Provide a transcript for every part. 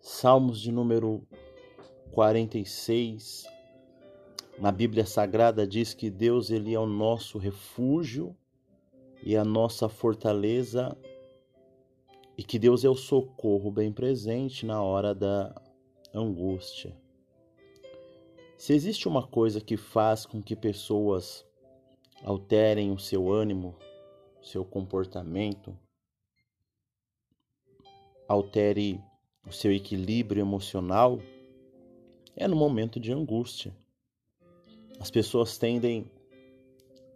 Salmos de número 46. Na Bíblia Sagrada diz que Deus ele é o nosso refúgio e a nossa fortaleza e que Deus é o socorro bem presente na hora da angústia. Se existe uma coisa que faz com que pessoas alterem o seu ânimo, seu comportamento, altere o seu equilíbrio emocional, é no momento de angústia. As pessoas tendem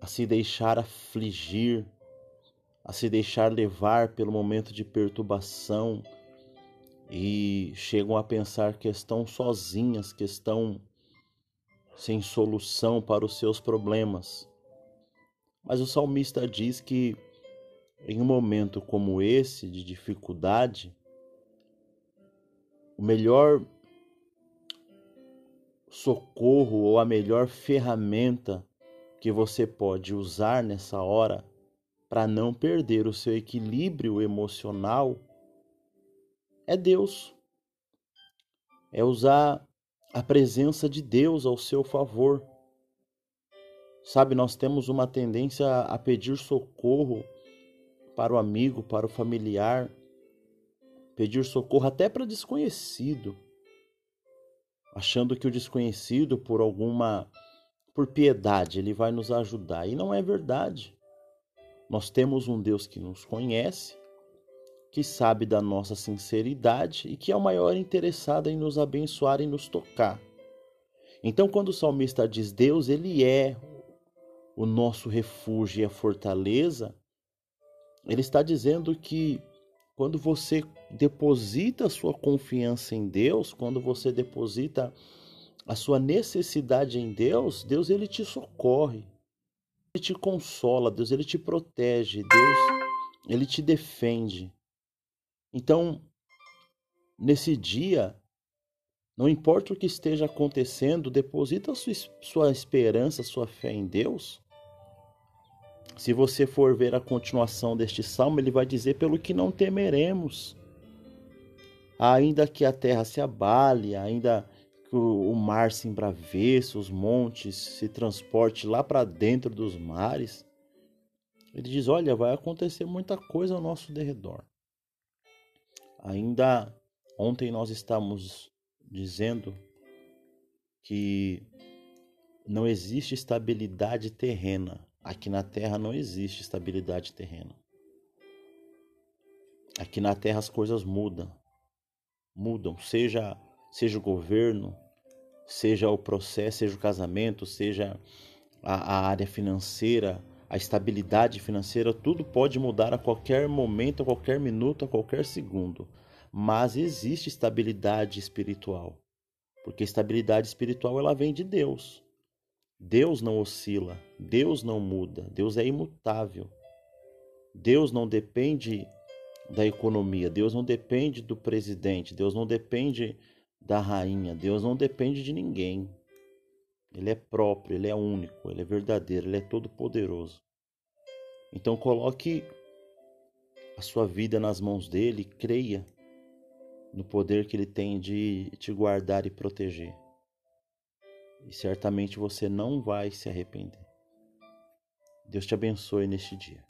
a se deixar afligir, a se deixar levar pelo momento de perturbação e chegam a pensar que estão sozinhas, que estão sem solução para os seus problemas. Mas o salmista diz que em um momento como esse de dificuldade, o melhor socorro ou a melhor ferramenta que você pode usar nessa hora para não perder o seu equilíbrio emocional é Deus. É usar a presença de Deus ao seu favor. Sabe, nós temos uma tendência a pedir socorro para o amigo, para o familiar, pedir socorro até para desconhecido, achando que o desconhecido, por alguma, por piedade, ele vai nos ajudar. E não é verdade. Nós temos um Deus que nos conhece, que sabe da nossa sinceridade e que é o maior interessado em nos abençoar e nos tocar. Então, quando o salmista diz Deus, ele é o nosso refúgio e a fortaleza, ele está dizendo que quando você deposita sua confiança em Deus, quando você deposita a sua necessidade em Deus, Deus ele te socorre. Ele te consola, Deus ele te protege, Deus ele te defende. Então, nesse dia, não importa o que esteja acontecendo, deposita sua, sua esperança, sua fé em Deus se você for ver a continuação deste salmo, ele vai dizer: pelo que não temeremos, ainda que a terra se abale, ainda que o mar se embraveça, os montes se transporte lá para dentro dos mares. Ele diz: olha, vai acontecer muita coisa ao nosso derredor. Ainda ontem nós estamos dizendo que não existe estabilidade terrena Aqui na Terra não existe estabilidade terrena. Aqui na Terra as coisas mudam. Mudam, seja seja o governo, seja o processo, seja o casamento, seja a, a área financeira, a estabilidade financeira, tudo pode mudar a qualquer momento, a qualquer minuto, a qualquer segundo. Mas existe estabilidade espiritual. Porque estabilidade espiritual ela vem de Deus. Deus não oscila, Deus não muda, Deus é imutável. Deus não depende da economia, Deus não depende do presidente, Deus não depende da rainha, Deus não depende de ninguém. Ele é próprio, ele é único, ele é verdadeiro, ele é todo poderoso. Então coloque a sua vida nas mãos dele, creia no poder que ele tem de te guardar e proteger e certamente você não vai se arrepender. Deus te abençoe neste dia.